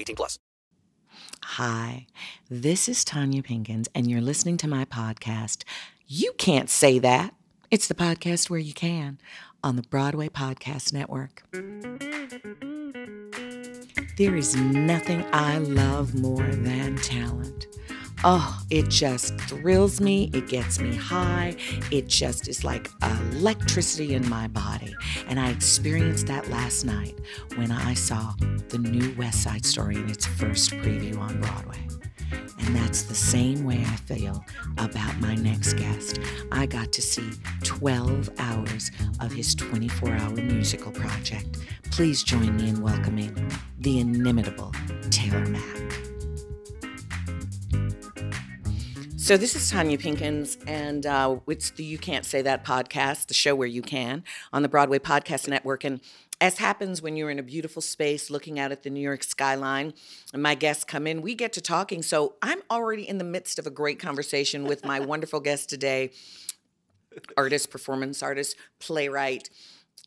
18 plus. Hi, this is Tonya Pinkins, and you're listening to my podcast. You can't say that. It's the podcast where you can on the Broadway Podcast Network. There is nothing I love more than talent. Oh, it just thrills me. It gets me high. It just is like electricity in my body. And I experienced that last night when I saw the new West Side Story in its first preview on Broadway. And that's the same way I feel about my next guest. I got to see 12 hours of his 24 hour musical project. Please join me in welcoming the inimitable Taylor Mac. So this is Tonya Pinkins, and uh, it's the You Can't Say That podcast, the show where you can on the Broadway Podcast Network. And as happens when you're in a beautiful space looking out at the New York skyline, and my guests come in, we get to talking. So I'm already in the midst of a great conversation with my wonderful guest today, artist, performance artist, playwright,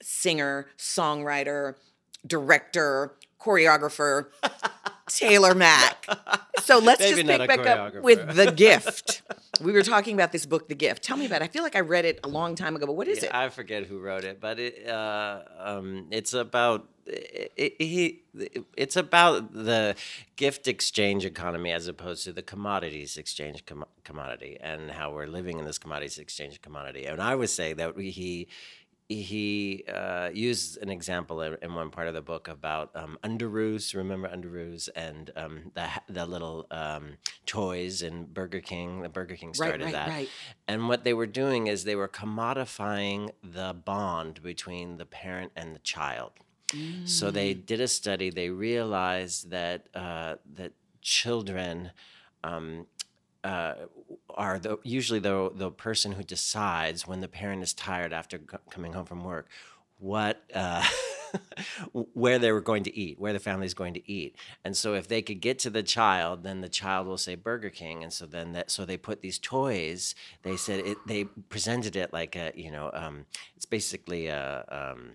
singer, songwriter, director, choreographer. Taylor Mac. So let's Maybe just pick back up with The Gift. we were talking about this book, The Gift. Tell me about it. I feel like I read it a long time ago, but what is Yeah, it? I forget who wrote it, but it uh, um, it's about it, it, he, it's about the gift exchange economy as opposed to the commodities exchange com- commodity and how we're living in this commodities exchange commodity. And I would say that we, he he uh, used an example in, one part of the book about um, underoos. Remember underoos and um, the the little um, toys in Burger King. The Burger King started right, that. right. And what they were doing is they were commodifying the bond between the parent and the child. So they did a study. They realized that uh, that children um, uh, are the, usually the the person who decides when the parent is tired after c- coming home from work what uh, where they were going to eat, where the family is going to eat. And so if they could get to the child, then the child will say Burger King. And so then that so they put these toys. They said it. They presented it like a you know um, it's basically a. Um,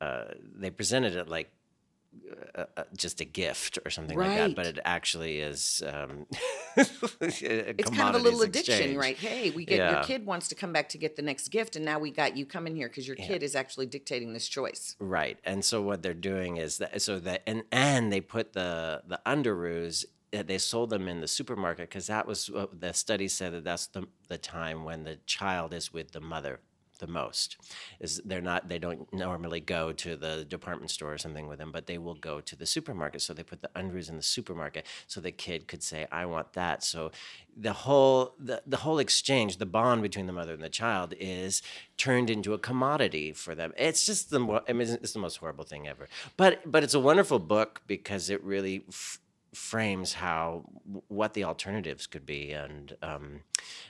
uh, they presented it like uh, uh, just a gift or something like that, but it actually is. Um, it's kind of a little addiction, right? Hey, we get your kid wants to come back to get the next gift, and now we got you coming here because your kid is actually dictating this choice. Right, and so what they're doing is that so that and and they put the the underoos. uh, They sold them in the supermarket because that was what the study said that that's the the time when the child is with the mother the most. Is they're not they don't normally go to the department store or something with them, but they will go to the supermarket. So they put the underoos in the supermarket so the kid could say, "I want that." So the whole the, the whole exchange, the bond between the mother and the child is turned into a commodity for them. It's just the I mean it's the most horrible thing ever. But but it's a wonderful book because it really f- frames how what the alternatives could be and um,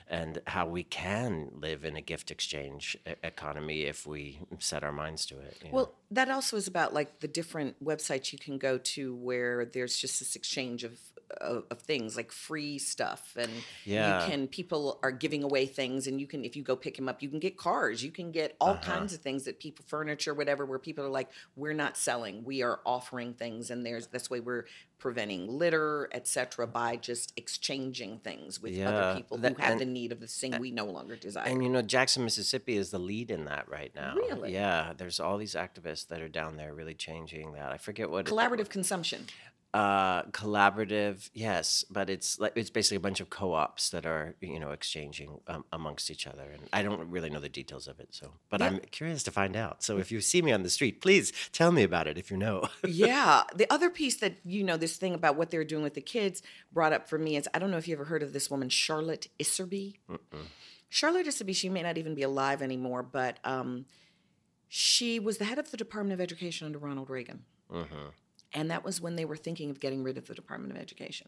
and how we can live in a gift exchange economy if we set our minds to it. you know. Well, that also is about like the different websites you can go to where there's just this exchange of of, of things like free stuff and Yeah. you can people are giving away things and you can if you go pick them up you can get cars you can get all Uh-huh. kinds of things that people furniture whatever where people are like we're not selling we are offering things and there's this way we're preventing litter etc by just exchanging things with Yeah, other people that- who have and- the need of the thing we no longer desire And you know, Jackson, Mississippi is the lead in that right now. Really? Yeah, there's all these activists that are down there really changing that. I forget what it- collaborative consumption uh, collaborative, yes, but it's like it's basically a bunch of co-ops that are you know exchanging um, amongst each other, and I don't really know the details of it. So, but I'm curious to find out. So, if you see me on the street, please tell me about it if you know. yeah. The other piece that, you know, this thing about what they're doing with the kids brought up for me is I don't know if you ever heard of this woman, Charlotte Iserbyt. Charlotte Iserbyt, she may not even be alive anymore, but um, she was the head of the Department of Education under Ronald Reagan. And that was when they were thinking of getting rid of the Department of Education.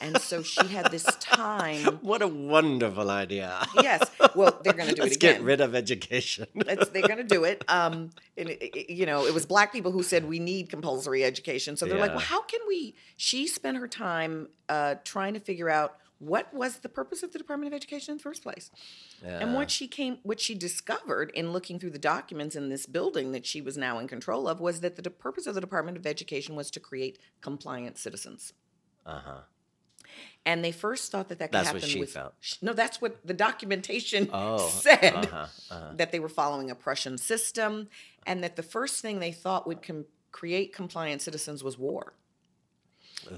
And so she had this time. what a wonderful idea! Yes. Well, they're going to do Let's it again. get rid of education. They're going to do it. Um, and it, it- you know, it was black people who said we need compulsory education. So they're like, well, how can we? She spent her time uh, trying to figure out what was the purpose of the Department of Education in the first place. And what she came, what she discovered in looking through the documents in this building that she was now in control of was that the purpose of the Department of Education was to create compliant citizens. uh huh. And they first thought that that could That's happen what she with. felt. No, that's what the documentation Oh, said. uh-huh, uh-huh. That they were following a Prussian system, and that the first thing they thought would com- create compliant citizens was war.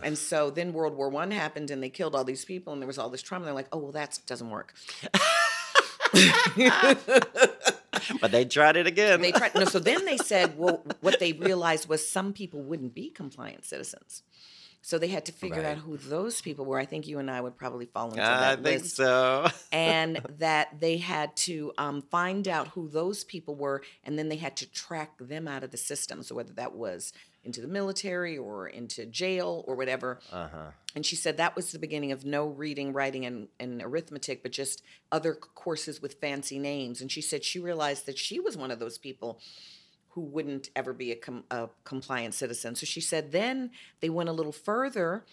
And so then World War One happened, and they killed all these people, and there was all this trauma. They're like, "Oh, well, that doesn't work." But they tried it again. They tried. No, so then they said, well, what they realized was some people wouldn't be compliant citizens. So they had to figure Right. out who those people were. I think you and I would probably fall into I that I think list. so. and that they had to um, find out who those people were, and then they had to track them out of the system. So whether that was into the military or into jail or whatever. Uh-huh. And she said that was the beginning of no reading, writing, and, and arithmetic, but just other courses with fancy names. And she said she realized that she was one of those people who wouldn't ever be a, com- a compliant citizen. So she said then they went a little further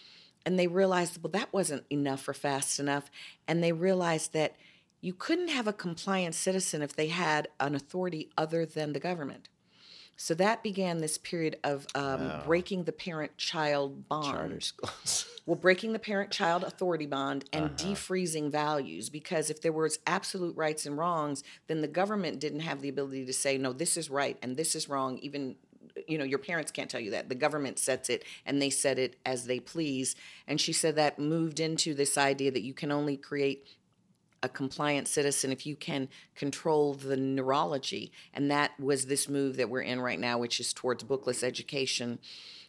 and they realized, well, that wasn't enough or fast enough. And they realized that you couldn't have a compliant citizen if they had an authority other than the government. So that began this period of um, breaking the parent child bond. Charter schools. Well, breaking the parent child authority bond and defreezing values because if there was absolute rights and wrongs, then the government didn't have the ability to say, no, this is right and this is wrong. Even, you know, your parents can't tell you that. The government sets it and they set it as they please. And she said that moved into this idea that you can only create a compliant citizen if you can control the neurology. And that was this move that we're in right now, which is towards bookless education.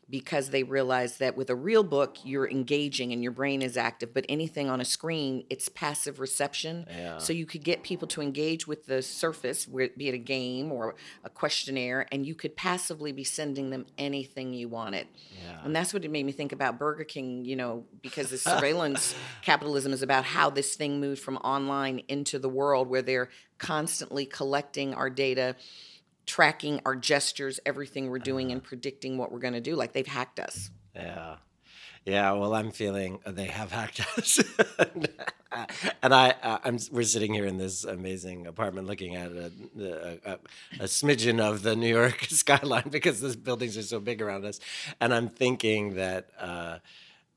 Because they realize that with a real book, you're engaging and your brain is active, but anything on a screen, it's passive reception. Yeah. So you could get people to engage with the surface, be it a game or a questionnaire, and you could passively be sending them anything you wanted. Yeah. And that's what it made me think about Burger King, you know, because the surveillance capitalism is about how this thing moved from online into the world where they're constantly collecting our data, tracking our gestures, everything we're doing, and predicting what we're going to do. Like they've hacked us. Yeah. Yeah, well, I'm feeling uh, they have hacked us, and I, uh, I'm. We're sitting here in this amazing apartment, looking at a, a, a, a smidgen of the New York skyline because the buildings are so big around us, and I'm thinking that uh,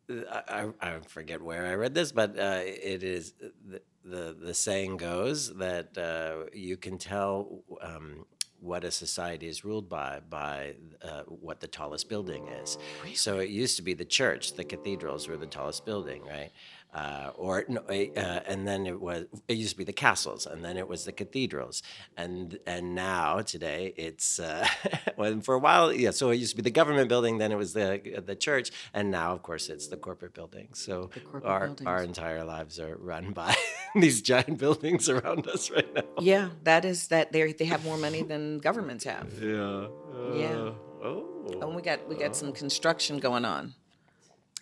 I, I I forget where I read this, but uh, it is the, the the saying goes that uh, you can tell. Um, what a society is ruled by by uh, what the tallest building is. So it used to be the church, the cathedrals were the tallest building, right? Uh, or no, uh, and then it was it used to be the castles, and then it was the cathedrals, and and now today it's uh, well for a while yeah. So it used to be the government building, then it was the the church, and now of course it's the corporate building. So corporate our buildings. our entire lives are run by these giant buildings around us right now. Yeah, that is that they they have more money than governments have. Yeah. Yeah. Uh, oh. And we got we got some construction going on.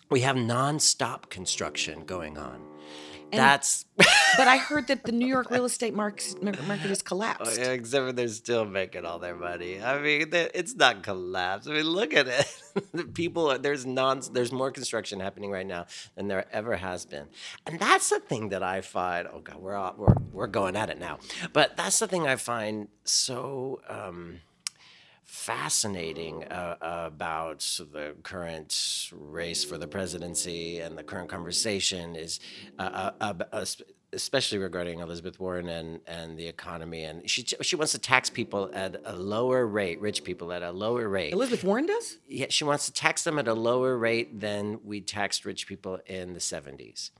we have nonstop construction going on. That's But I heard that the New York real estate market, market has collapsed. Oh, yeah, except for they're still making all their money. I mean, it's not collapsed. I mean, look at it. The People, are, there's non, there's more construction happening right now than there ever has been, and that's the thing that I find. Oh God, we're all, we're we're going at it now, but that's the thing I find so. Um, fascinating uh, about the current race for the presidency and the current conversation is uh, uh, uh, especially regarding Elizabeth Warren and, and the economy and she she wants to tax people at a lower rate rich people at a lower rate Elizabeth Warren does? yeah, she wants to tax them at a lower rate than we taxed rich people in the 70s.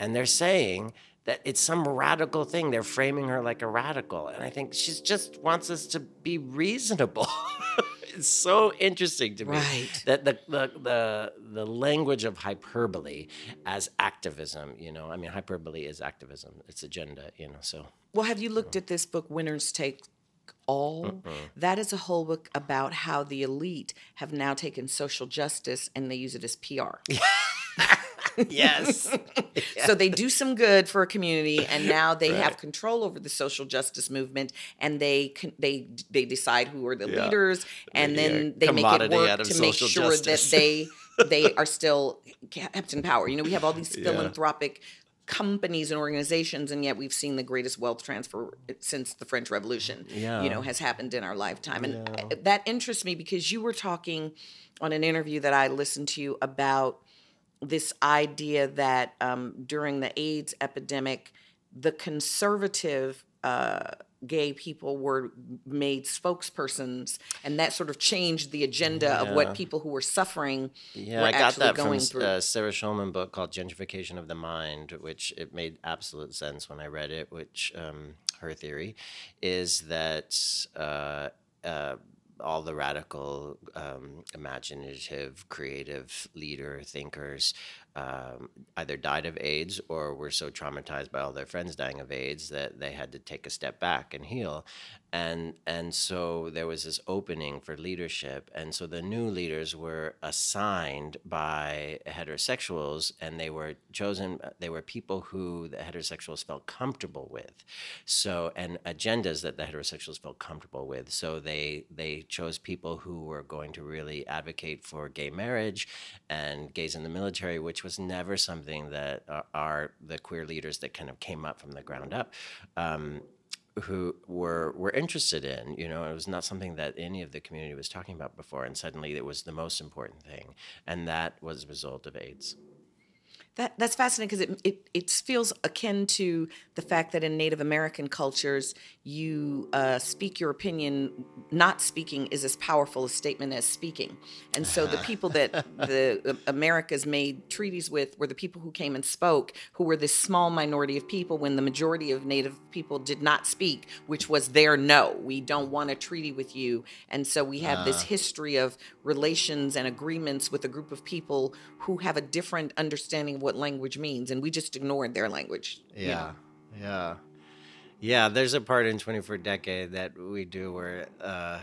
And they're saying that it's some radical thing. They're framing her like a radical. And I think she just wants us to be reasonable. it's so interesting to me Right. that the, the, the, the language of hyperbole as activism, you know, I mean, hyperbole is activism, it's agenda, you know, so. Well, have you looked at this book, Winners Take All? That is a whole book about how the elite have now taken social justice and they use it as PR. Yes. So they do some good for a community, and now they have control over the social justice movement, and they they they decide who are the leaders, and then they make it work to make sure justice. that they they are still kept in power. You know, we have all these philanthropic companies and organizations and yet we've seen the greatest wealth transfer since the french revolution Yeah. you know has happened in our lifetime and uh, that interests me because you were talking on an interview that i listened to about this idea that um, during the AIDS epidemic, the conservative uh, gay people were made spokespersons, and that sort of changed the agenda of what people who were suffering Yeah, were I got actually that from through. a Sarah Schulman book called Gentrification of the Mind, which it made absolute sense when I read it. Which um, her theory is that uh, uh, all the radical, um, imaginative, creative leader thinkers um, either died of AIDS or were so traumatized by all their friends dying of AIDS that they had to take a step back and heal. And and so there was this opening for leadership, and so the new leaders were assigned by heterosexuals, and they were chosen. They were people who the heterosexuals felt comfortable with, so and agendas that the heterosexuals felt comfortable with. So they they chose people who were going to really advocate for gay marriage and gays in the military, which was never something that are, are the queer leaders that kind of came up from the ground up. Um, who were were interested in. You know, it was not something that any of the community was talking about before, and suddenly it was the most important thing, and that was a result of AIDS. That that's fascinating because it, it it feels akin to the fact that in Native American cultures you uh, speak your opinion. Not speaking is as powerful a statement as speaking, and so the people that the uh, Americas made treaties with were the people who came and spoke, who were this small minority of people when the majority of Native people did not speak, which was their no. We don't want a treaty with you, and so we have this history of relations and agreements with a group of people who have a different understanding what language means, and we just ignored their language. you know? yeah, yeah. There's a part in 24 Decade that we do where uh,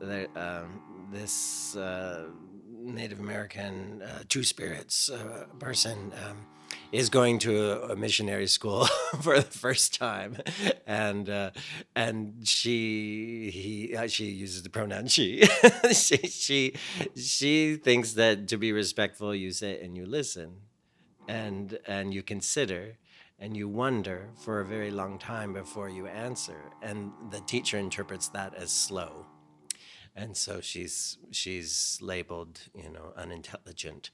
there, um, this uh, Native American uh, Two Spirits uh, person. Um, is going to a, a missionary school for the first time, and uh, and she he uh, she uses the pronoun she. she she she thinks that to be respectful, you sit and you listen, and and you consider, and you wonder for a very long time before you answer, and the teacher interprets that as slow, and so she's she's labeled you know unintelligent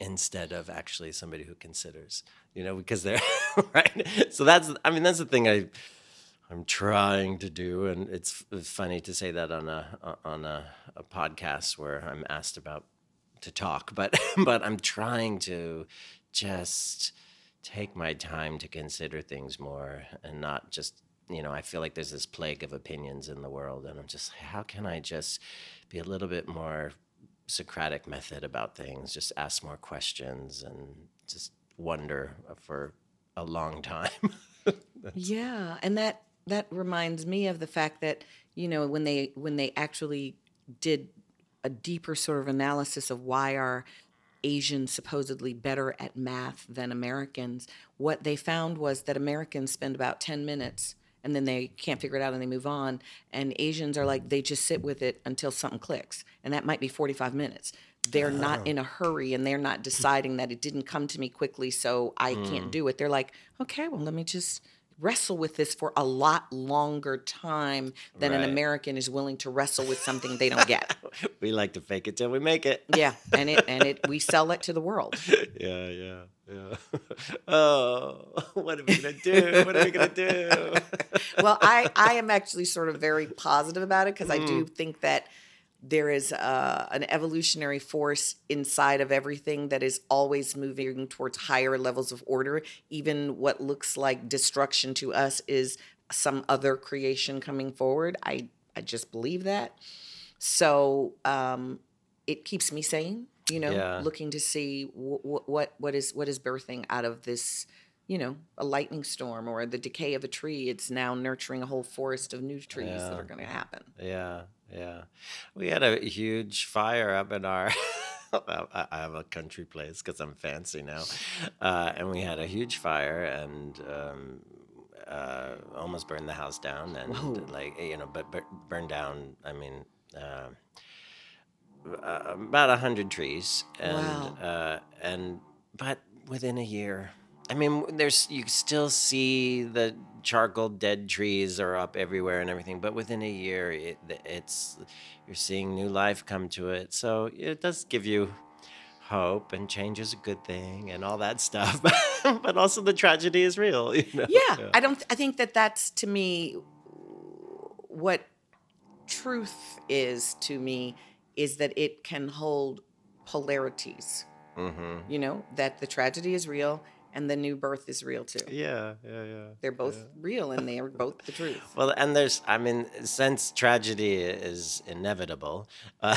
instead of actually somebody who considers you know because they're right. So that's i mean that's the thing i i'm trying to do. And it's, funny to say that on a on a, a podcast where i'm asked about to talk but but i'm trying to just take my time to consider things more and not just you know i feel like there's this plague of opinions in the world and i'm just how can i just be a little bit more Socratic method about things, just ask more questions and just wonder for a long time. Yeah, and that that reminds me of the fact that you know when they when they actually did a deeper sort of analysis of why are Asians supposedly better at math than Americans, what they found was that Americans spend about 10 minutes and then they can't figure it out and they move on. And Asians are like, they just sit with it until something clicks. And that might be 45 minutes. They're not in a hurry and they're not deciding that it didn't come to me quickly, so I can't hmm. do it. They're like, okay, well, let me just wrestle with this for a lot longer time than an American is willing to wrestle with something they don't get. we like to fake it till we make it. yeah, and it and it we sell it to the world. yeah, yeah, yeah. Oh, what are we gonna do? What are we gonna do? well, I, I am actually sort of very positive about it because I do mm. think that there is uh, an evolutionary force inside of everything that is always moving towards higher levels of order. Even what looks like destruction to us is some other creation coming forward. I, I just believe that. So um, it keeps me sane, you know, Yeah. looking to see w- w- what what is what is birthing out of this you know, a lightning storm or the decay of a tree, it's now nurturing a whole forest of new trees that are going to happen. Yeah, yeah. We had a huge fire up in our. I have a country place because I'm fancy now, uh, and we had a huge fire and um, uh, almost burned the house down. And like you know, but, but burned down. I mean. Uh, uh, about a hundred trees, and Wow. uh, and but within a year, I mean, there's you still see the charcoal dead trees are up everywhere and everything, but within a year, it, it's you're seeing new life come to it. So it does give you hope, and change is a good thing, and all that stuff. but also the tragedy is real. You know? Yeah, I don't. I think that that's to me what truth is to me is that it can hold polarities. Mm-hmm. You know that the tragedy is real and the new birth is real too. Yeah, yeah, yeah. They're both real and they are both the truth. Well, and there's, I mean, since tragedy is inevitable, uh,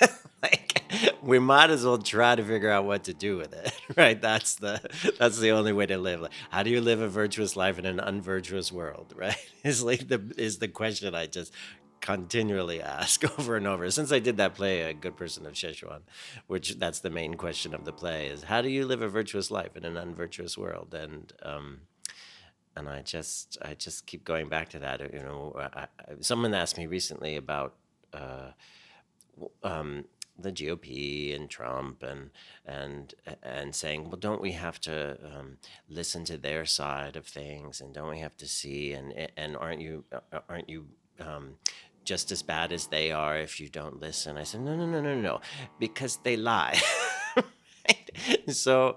like we might as well try to figure out what to do with it, right? That's the that's the only way to live. Like, how do you live a virtuous life in an unvirtuous world, right? Is like the is the question I just continually ask over and over. Since I did that play, A Good Person of Szechuan, which that's the main question of the play is how do you live a virtuous life in an unvirtuous world? And um, and I just I just keep going back to that. You know, I, someone asked me recently about uh, um, the GOP and Trump and and and saying, well, don't we have to um, listen to their side of things, and don't we have to see, and and aren't you aren't you um, just as bad as they are if you don't listen? I said, no, no, no, no, no, because they lie. Right? So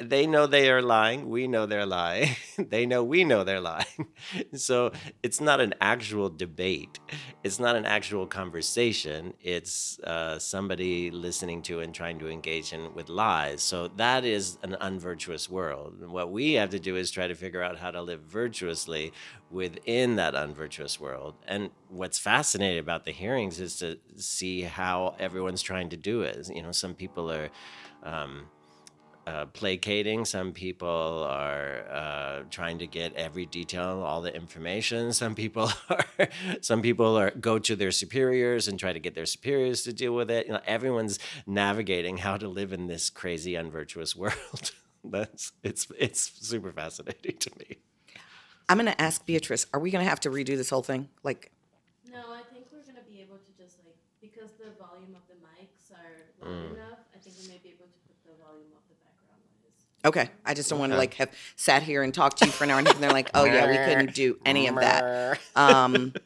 they know they are lying. We know they're lying. they know we know they're lying. So it's not an actual debate. It's not an actual conversation. It's uh, somebody listening to and trying to engage in with lies. So that is an unvirtuous world. What we have to do is try to figure out how to live virtuously within that unvirtuous world. And what's fascinating about the hearings is to see how everyone's trying to do it. You know, some people are um, uh, placating. Some people are uh, trying to get every detail, all the information. Some people are, some people are go to their superiors and try to get their superiors to deal with it. You know, everyone's navigating how to live in this crazy, unvirtuous world. That's it's it's super fascinating to me. I'm going to ask Beatrice, are we going to have to redo this whole thing? Like, No, I think we're gonna be able to just like because the volume of the mics are loud enough. I think we may be able to put the volume of the background noise. Okay, I just don't want to like have sat here and talked to you for an hour and they're like, oh yeah, we couldn't do any of that. Um,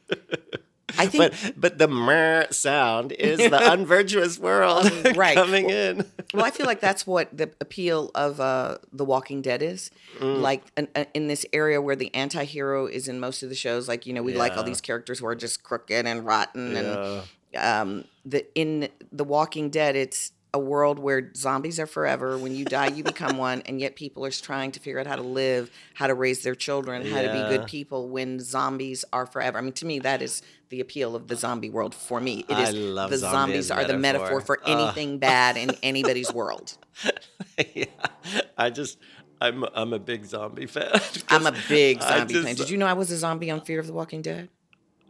I think But but the mer sound is the unvirtuous world Right. coming in. well, I feel like that's what the appeal of uh, The Walking Dead is. Mm. Like an, in this area where the anti-hero is in most of the shows, like you know, we like all these characters who are just crooked and rotten, Yeah. and um, the in The Walking Dead, it's a world where zombies are forever. When you die, you become one, and yet people are trying to figure out how to live, how to raise their children, how to be good people when zombies are forever. I mean, to me, that is the appeal of the zombie world. For me, It is I love the zombie zombies are the metaphor. metaphor for anything bad in anybody's world. yeah. I just I'm I'm a big zombie fan. I'm a big zombie just- fan. Did you know I was a zombie on Fear of the Walking Dead?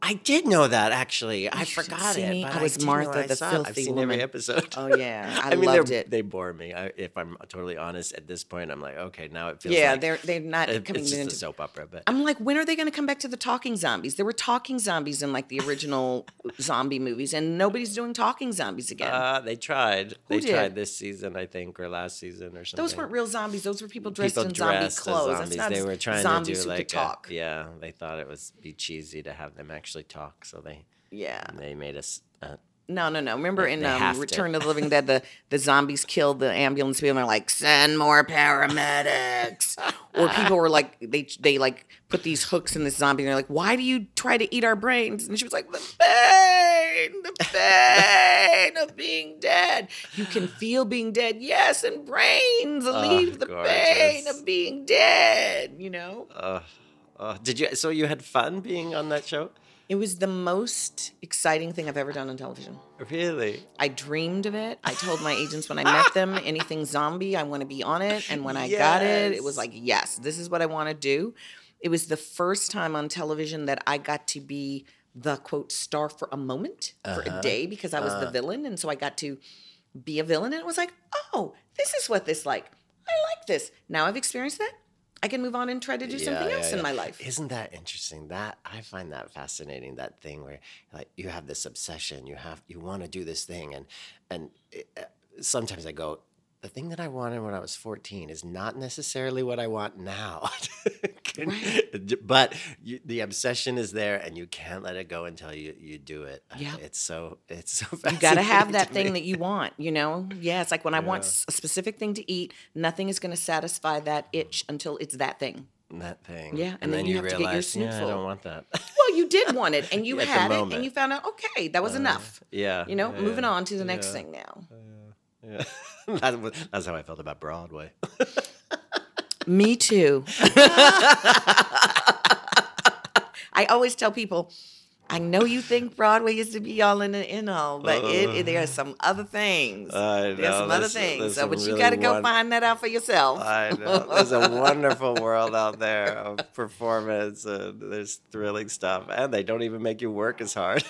I did know that actually. I You should forgot it. I was know Martha, I the it. I've seen woman. every episode. Oh, yeah. I mean, loved it. They bore me. I, if I'm totally honest, at this point, I'm like, okay, now it feels Yeah, like they're they're not it- coming it's just into a soap opera. But I'm like, when are they going to come back to the talking zombies? There were talking zombies in like the original zombie movies, and nobody's doing talking zombies again. uh, they tried. They did? tried this season, I think, or last season, or something. Those weren't real zombies. Those were people dressed People in zombie dressed clothes. That's not They were trying to do like talk. A, yeah, they thought it was be cheesy to have them actually talk, so they yeah. they made us. Uh, No, no, no. Remember in um, to. Return of the Living Dead, the, the zombies killed the ambulance people. and They're like, send more paramedics. or people were like, they they like put these hooks in this zombie. And they're like, why do you try to eat our brains? And she was like, the pain, the pain of being dead. You can feel being dead, yes, and brains leave the pain of being dead. You know. uh, uh, did you? So you had fun being on that show? It was the most exciting thing I've ever done on television. Really? I dreamed of it. I told my agents when I met them, anything zombie, I want to be on it. And when I got it, it was like, yes, this is what I want to do. It was the first time on television that I got to be the quote star for a moment, for Uh-huh. a day, because I was the villain. And so I got to be a villain. And it was like, oh, this is what this like. I like this. Now I've experienced that. I can move on and try to do something Yeah, else yeah, in my life. Isn't that interesting? That I find that fascinating. That thing where like you have this obsession, you have you want to do this thing, and and it, uh, sometimes I go, the thing that I wanted when I was fourteen is not necessarily what I want now. Can- But you, the obsession is there, and you can't let it go until you you do it. Yeah. it's so it's so. You got to have that to thing that you want, you know? Yeah, it's like when I want a specific thing to eat, nothing is going to satisfy that itch until it's that thing. that thing. Yeah, and then you have to get your realize, yeah, I don't want that. Well, you did want it and you had it and you found out, okay, that was uh, enough. yeah, You know, yeah, moving on to the next yeah. thing now. Yeah. that that's how I felt about Broadway. Me too. I always tell people, I know you think Broadway is to be all in and in all, but it, it, there are some other things. I There's know, some other things. So, some but you really got to go won- find that out for yourself. I know. There's a wonderful world out there of performance, and there's thrilling stuff, and they don't even make you work as hard.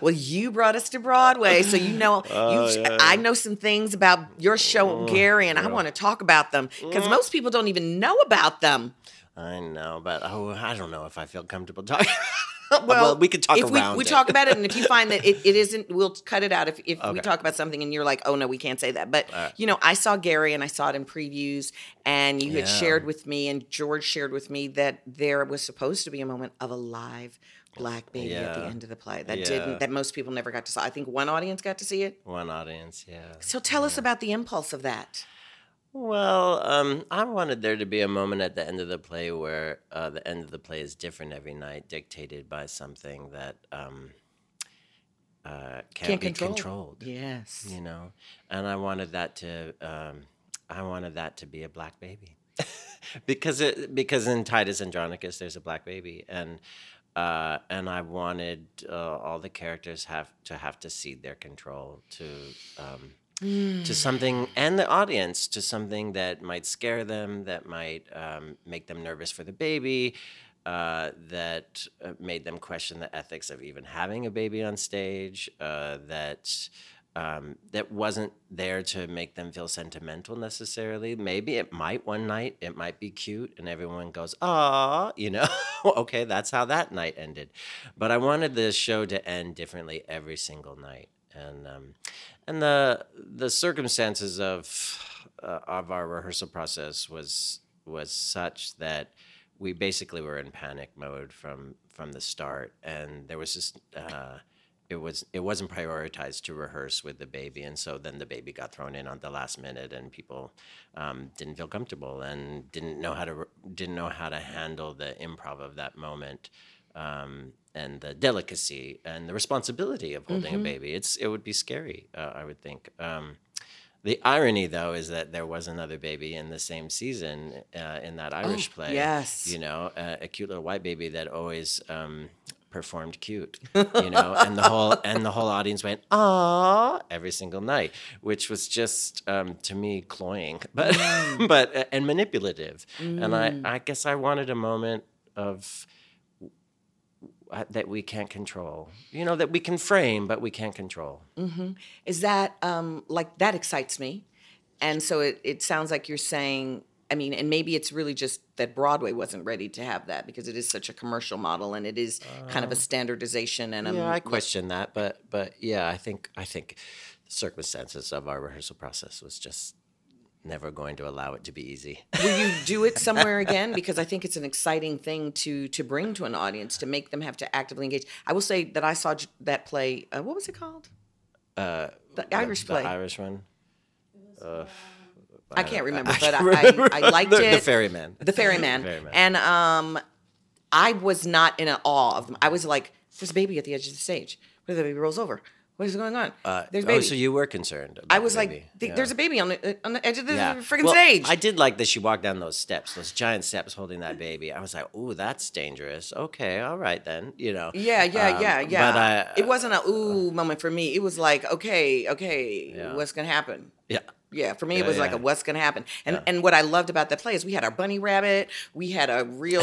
Well, you brought us to Broadway, so you know. Oh, you, yeah. I know some things about your show, Gary, and I want to talk about them because Mm. most people don't even know about them. I know, but oh, I don't know if I feel comfortable talking. well, we could talk if around we, we talk about it, and if you find that it, it isn't, we'll cut it out. If, if we talk about something and you're like, oh no, we can't say that. But you know, I saw Gary and I saw it in previews, and you had shared with me, and George shared with me that there was supposed to be a moment of a live black baby at the end of the play that Yeah. didn't, that most people never got to see. I think one audience got to see it. One audience, yeah. So tell us about the impulse of that. Well, um, I wanted there to be a moment at the end of the play where uh, the end of the play is different every night, dictated by something that um, uh, can't, Can't be control. controlled. Yes. You know, and I wanted that to, um, I wanted that to be a black baby, because it because in Titus Andronicus there's a black baby, and uh, and I wanted uh, all the characters have to have to cede their control to. Um, to something and the audience to something that might scare them that might um, make them nervous for the baby uh, that uh, made them question the ethics of even having a baby on stage uh, that um, that wasn't there to make them feel sentimental necessarily. Maybe it might one night, it might be cute, and everyone goes, ah, you know, okay, that's how that night ended. But I wanted the show to end differently every single night. And um, and the the circumstances of uh, of our rehearsal process was was such that we basically were in panic mode from from the start, and there was just uh, it was it wasn't prioritized to rehearse with the baby, and so then the baby got thrown in on the last minute, and people um, didn't feel comfortable and didn't know how to didn't know how to handle the improv of that moment. Um, and the delicacy and the responsibility of holding a baby, it's it would be scary, uh, I would think. Um, the irony, though, is that there was another baby in the same season uh, in that Irish play. yes. you know, uh, a cute little white baby that always um, performed cute. You know, and the whole and the whole audience went ah every single night, which was just um, to me cloying, but but uh, and manipulative. And I I guess I wanted a moment of uh, that we can't control. You know that we can frame, but we can't control. Is that um, like that excites me? And so it, it sounds like you're saying, I mean, and maybe it's really just that Broadway wasn't ready to have that because it is such a commercial model and it is kind of a standardization and Yeah, I question that, but but yeah, I think I think the circumstances of our rehearsal process was just never going to allow it to be easy. Will you do it somewhere again? Because I think it's an exciting thing to to bring to an audience to make them have to actively engage. I will say that I saw that play. Uh, what was it called? Uh, The Irish the play. Irish one. I can't remember, but can't I, remember. I, I liked The- it. The Ferryman. The Ferryman. Ferryman. And um, I was not in awe of them. I was like, "There's a baby at the edge of the stage. What if the baby rolls over? What is going on? Uh, There's a oh, baby." so you were concerned. About I was like. Yeah. "There's a baby on the uh, on the edge of the yeah. freaking Well, stage." I did like that she walked down those steps, those giant steps holding that baby. I was like, "Ooh, that's dangerous." Okay, all right then. You know. yeah, yeah, Um, yeah, yeah. But I, it wasn't a ooh moment for me. It was like, okay, okay, Yeah. what's gonna happen? Yeah. Yeah, for me it Yeah, was like a what's gonna happen. And and what I loved about that play is we had our bunny rabbit, we had a real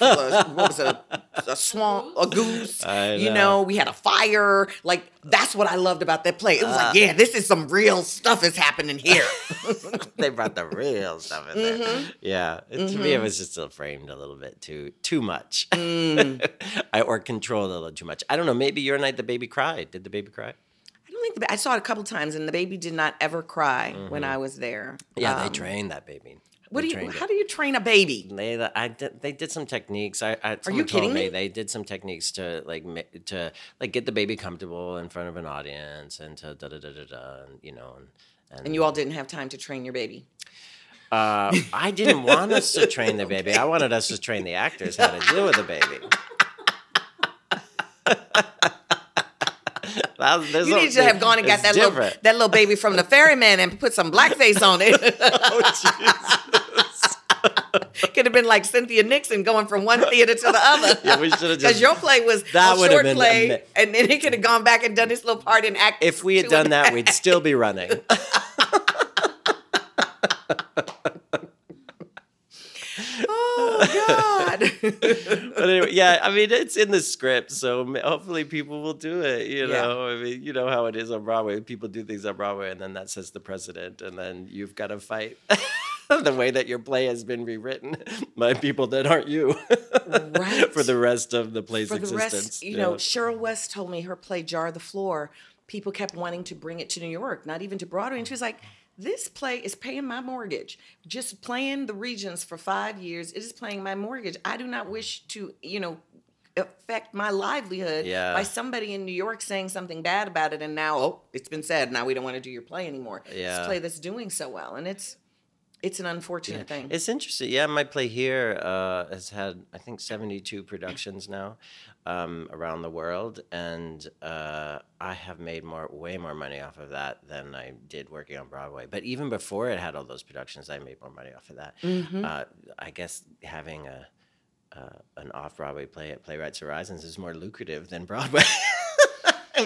uh, what was it, a, a swamp, a goose. I You know. know, we had a fire. Like that's what I loved about that play. It was Uh. like, yeah, this is some real stuff is happening here. they brought the real stuff in there. Mm-hmm. Yeah, it, to me it was just still framed a little bit too too much, Mm. I, or controlled a little too much. I don't know. Maybe your night the baby cried. Did the baby cry? I the, I saw it a couple times, and the baby did not ever cry when I was there. Mm-hmm. Yeah, they Um, trained that baby. What They do you? How it. do you train a baby? They, I did, they did some techniques. I, I you someone told kidding me me? they did some techniques to like to like get the baby comfortable in front of an audience and to da da da da da, and you know, and and, And you all didn't have time to train your baby. Uh, I didn't want us to train the baby. I wanted us to train the actors how to deal with the baby. Was- You a- need to have gone and got that little, that little baby from the ferryman and put some blackface on it. Oh, Could have been like Cynthia Nixon going from one theater to the other. Yeah, we should have Because your play was That a short been play, ama- and then he could have gone back and done his little part in act. If we had done that, we'd still be running. oh God! but anyway, yeah, I mean, it's in the script, so hopefully people will do it. You Yeah. know, I mean, you know how it is on Broadway. People do things on Broadway, and then that says the president and then you've got to fight the way that your play has been rewritten by people that aren't you Right. for the rest of the play's For the existence. rest, you Yeah. know, Cheryl West told me her play "Jar the Floor." People kept wanting to bring it to New York, not even to Broadway, and she was like. This play is paying my mortgage. Just playing the Regents for five years, it is paying my mortgage. I do not wish to, you know, affect my livelihood Yeah. by somebody in New York saying something bad about it, and now oh, it's been said. Now we don't want to do your play anymore. Yeah. This play that's doing so well, and it's it's an unfortunate thing. It's interesting. Yeah, my play Hir uh, has had I think seventy two productions now um, around the world, and uh, I have made more way more money off of that than I did working on Broadway. But even before it had all those productions, I made more money off of that. Uh, I guess having a uh, an off Broadway play at Playwrights Horizons is more lucrative than Broadway.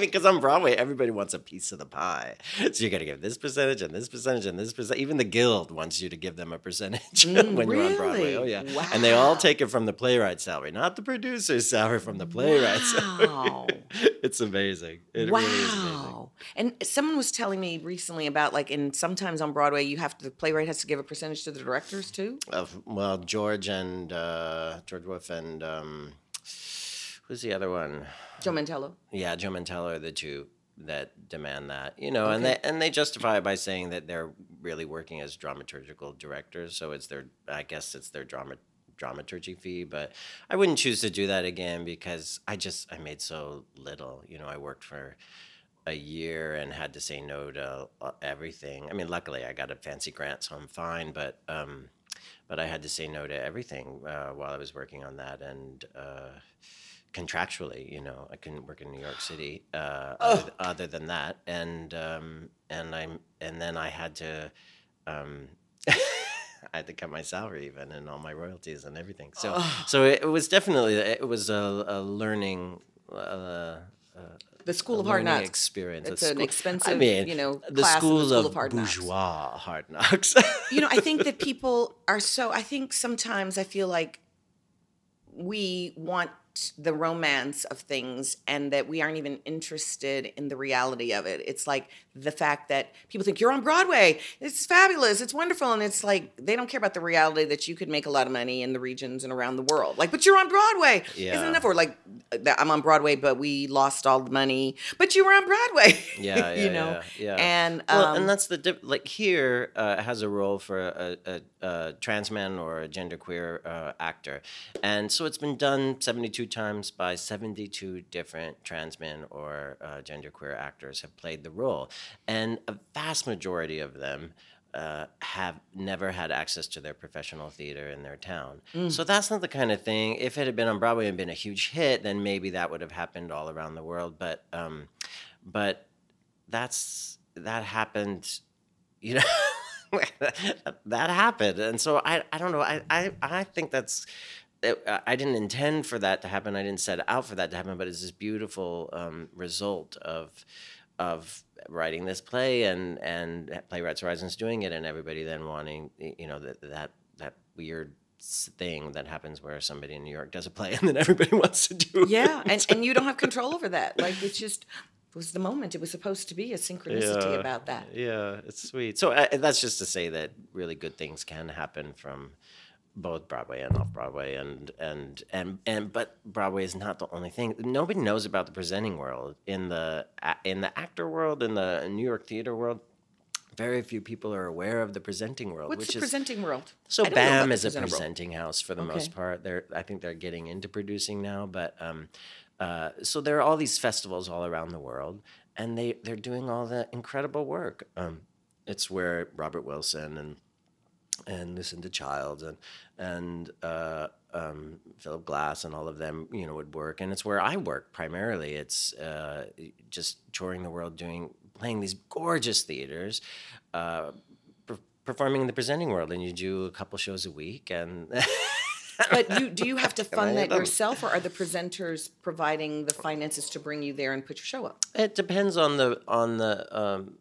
Because on Broadway, everybody wants a piece of the pie. So you're going to give this percentage and this percentage and this percent. Even the guild wants you to give them a percentage when you're on Broadway. Oh, really? yeah. And they all take it from the playwright's salary, not the producer's salary, from the playwright's salary. Wow. it's amazing. It wow. really amazing. And someone was telling me recently about like, and sometimes on Broadway, you have to, the playwright has to give a percentage to the directors too. Of, well, George and uh, George Wolfe and um, who's the other one? Joe Mantello. Yeah, Joe Mantello are the two that demand that. You know, and they and they justify it by saying that they're really working as dramaturgical directors, so it's their I guess it's their drama dramaturgy fee, but I wouldn't choose to do that again because I just I made so little. You know, I worked for a year and had to say no to uh, everything. I mean, luckily I got a fancy grant, so I'm fine. But um, but I had to say no to everything uh, while I was working on that, and uh, contractually, you know, I couldn't work in New York City uh, other, other than that, and um, and I'm and then I had to. Um, I had to cut my salary even and all my royalties and everything. So, so it, was definitely it was a, a learning uh, The School of Hard Knocks. experience. It's an expensive, I mean, you know, the class in the school, of, of Hard Knocks. bourgeois hard knocks. you know, I think that people are so. I think sometimes I feel like we want the romance of things and that we aren't even interested in the reality of it. It's like the fact that people think you're on Broadway. It's fabulous. It's wonderful. And it's like they don't care about the reality that you could make a lot of money in the regions and around the world. Like, but you're on Broadway. Yeah. Isn't enough? Or like, I'm on Broadway, but we lost all the money. But you were on Broadway. Yeah, yeah, you know? yeah, yeah. And, well, um, and that's the dip, like Hir uh, has a role for a, a, a trans man or a genderqueer uh, actor, and so it's been done seventy two times by seventy two different trans men or uh, genderqueer actors have played the role, and a vast majority of them. Uh, have never had access to their professional theater in their town. So that's not the kind of thing. If it had been on Broadway and been a huge hit, then maybe that would have happened all around the world. But um, but that's that happened you know that happened and so i i don't know i i, I think that's it- I didn't intend for that to happen. I didn't set out for that to happen, but it's this beautiful um, result of of writing this play and and Playwrights Horizons doing it, and everybody then wanting you know that that that weird thing that happens where somebody in New York does a play and then everybody wants to do it. yeah. And, and you don't have control over that. Like, it's just, it was the moment. It was supposed to be a synchronicity Yeah. about that. Yeah, it's sweet. So uh, that's just to say that really good things can happen from both Broadway and off Broadway, and and and and but Broadway is not the only thing. Nobody knows about the presenting world in the in the actor world, in the New York theater world. Very few people are aware of the presenting world, What's which the is presenting world? so I don't know about BAM is a presenting world. house for the most part. They're I think they're getting into producing now, but um, uh, so there are all these festivals all around the world, and they they're doing all the incredible work. Um, it's where Robert Wilson and and Lucinda Childs and and uh, um, Philip Glass and all of them, you know, would work. And it's where I work primarily. It's uh, just touring the world, doing playing these gorgeous theaters, uh, per- performing in the presenting world, and you do a couple shows a week, and But you, do you have to fund that yourself, or are the presenters providing the finances to bring you there and put your show up? It depends on the on the um,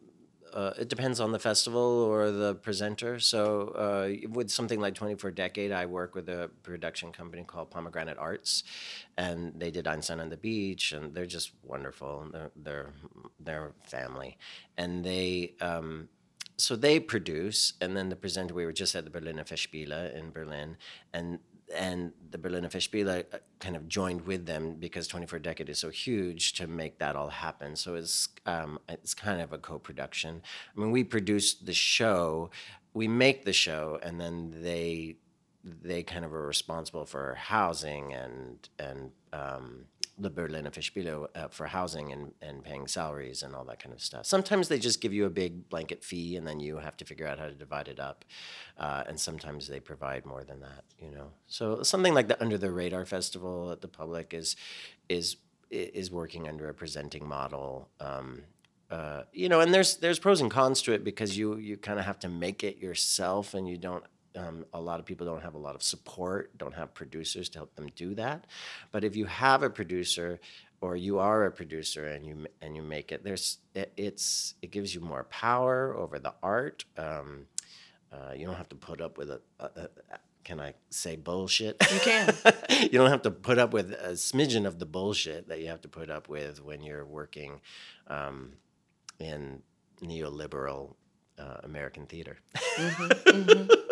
uh, it depends on the festival or the presenter. So uh, with something like Twenty Four Decade, I work with a production company called Pomegranate Arts, and they did Einstein on the Beach, and they're just wonderful. They're they're, they're family, and they. Um, so they produce, and then the presenter. We were just at the Berliner Festspiele in Berlin, and and the Berliner Festspiele uh, kind of joined with them because 24 Decade is so huge to make that all happen. So it's um, it's kind of a co-production. I mean, we produce the show, we make the show, and then they they kind of are responsible for housing and and um, the Berliner Festspiele uh, for housing and, and paying salaries and all that kind of stuff. Sometimes they just give you a big blanket fee and then you have to figure out how to divide it up. Uh, and sometimes they provide more than that, you know. So something like the Under the Radar Festival at the public is is is working under a presenting model. Um, uh, you know, and there's there's pros and cons to it because you you kind of have to make it yourself, and you don't. Um, a lot of people don't have a lot of support, don't have producers to help them do that. But if you have a producer, or you are a producer and you and you make it, there's it, it's it gives you more power over the art. Um, uh, you don't have to put up with a, a, a, can I say bullshit? You can. you don't have to put up with a smidgen of the bullshit that you have to put up with when you're working um, in neoliberal uh, American theater.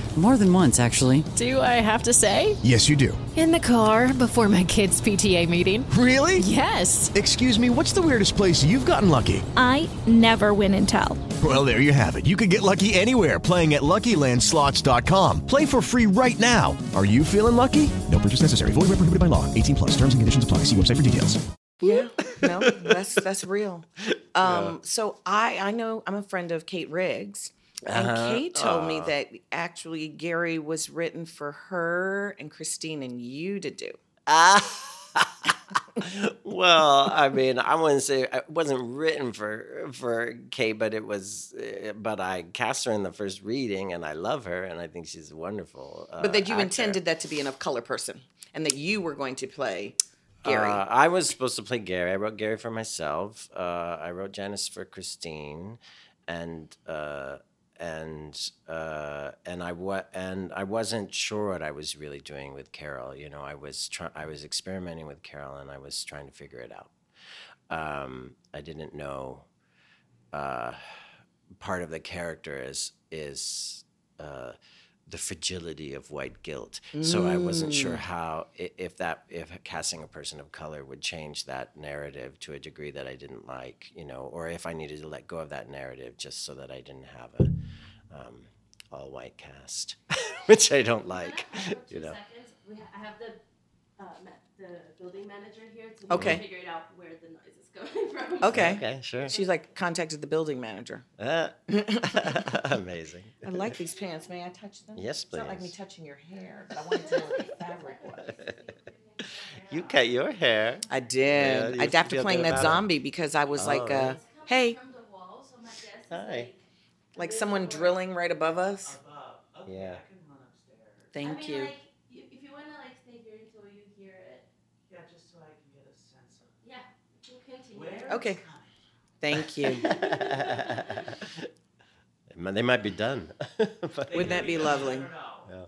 More than once, actually. Do I have to say? Yes, you do. In the car before my kids' PTA meeting. Really? Yes. Excuse me, what's the weirdest place you've gotten lucky? I never win and tell. Well, there you have it. You can get lucky anywhere playing at LuckyLandSlots.com. Play for free right now. Are you feeling lucky? No purchase necessary. Void where prohibited by law. 18 plus. Terms and conditions apply. See website for details. Yeah, no, that's that's real. Um, So I I know I'm a friend of Kate Riggs, and Uh-huh. Kate told me that actually Gary was written for her and Kristine and you to do. well, I mean, I wouldn't say it wasn't written for for Kate, but it was. uh, But I cast her in the first reading, and I love her, and I think she's wonderful. Uh, But that you actor. intended that to be a color person, and that you were going to play Gary. Uh, I was supposed to play Gary. I wrote Gary for myself. Uh, I wrote Janice for Kristine, and uh, and uh, and I wa- and I wasn't sure what I was really doing with Carol. You know, I was try- I was experimenting with Carol, and I was trying to figure it out. Um, I didn't know. Uh, part of the character is is. Uh, the fragility of white guilt. So I wasn't sure Mm. how if that if casting a person of color would change that narrative to a degree that I didn't like, you know, or if I needed to let go of that narrative just so that I didn't have a um, all white cast, which I don't like, you know. Seconds. We ha- I have the uh, ma- the building manager here to Okay. figure it out where the noise is coming from. Okay. Okay, sure. She's like contacted the building manager. Uh, amazing. I like these pants. May I touch them? Yes, It's not like me touching your hair, but I wanted to know what the fabric was. You cut your hair. I did. you I after playing that about it? zombie because I was like, Oh. uh, hey, From the wall, so my guess is Hi. like someone drilling right above us. Yeah. Thank I mean, you. Like, you. If you wanna like stay here until you hear it. Yeah, just so I can get a sense of Yeah, you continue. where Okay. Thank you. They might- be done. Wouldn't that be lovely? Yeah.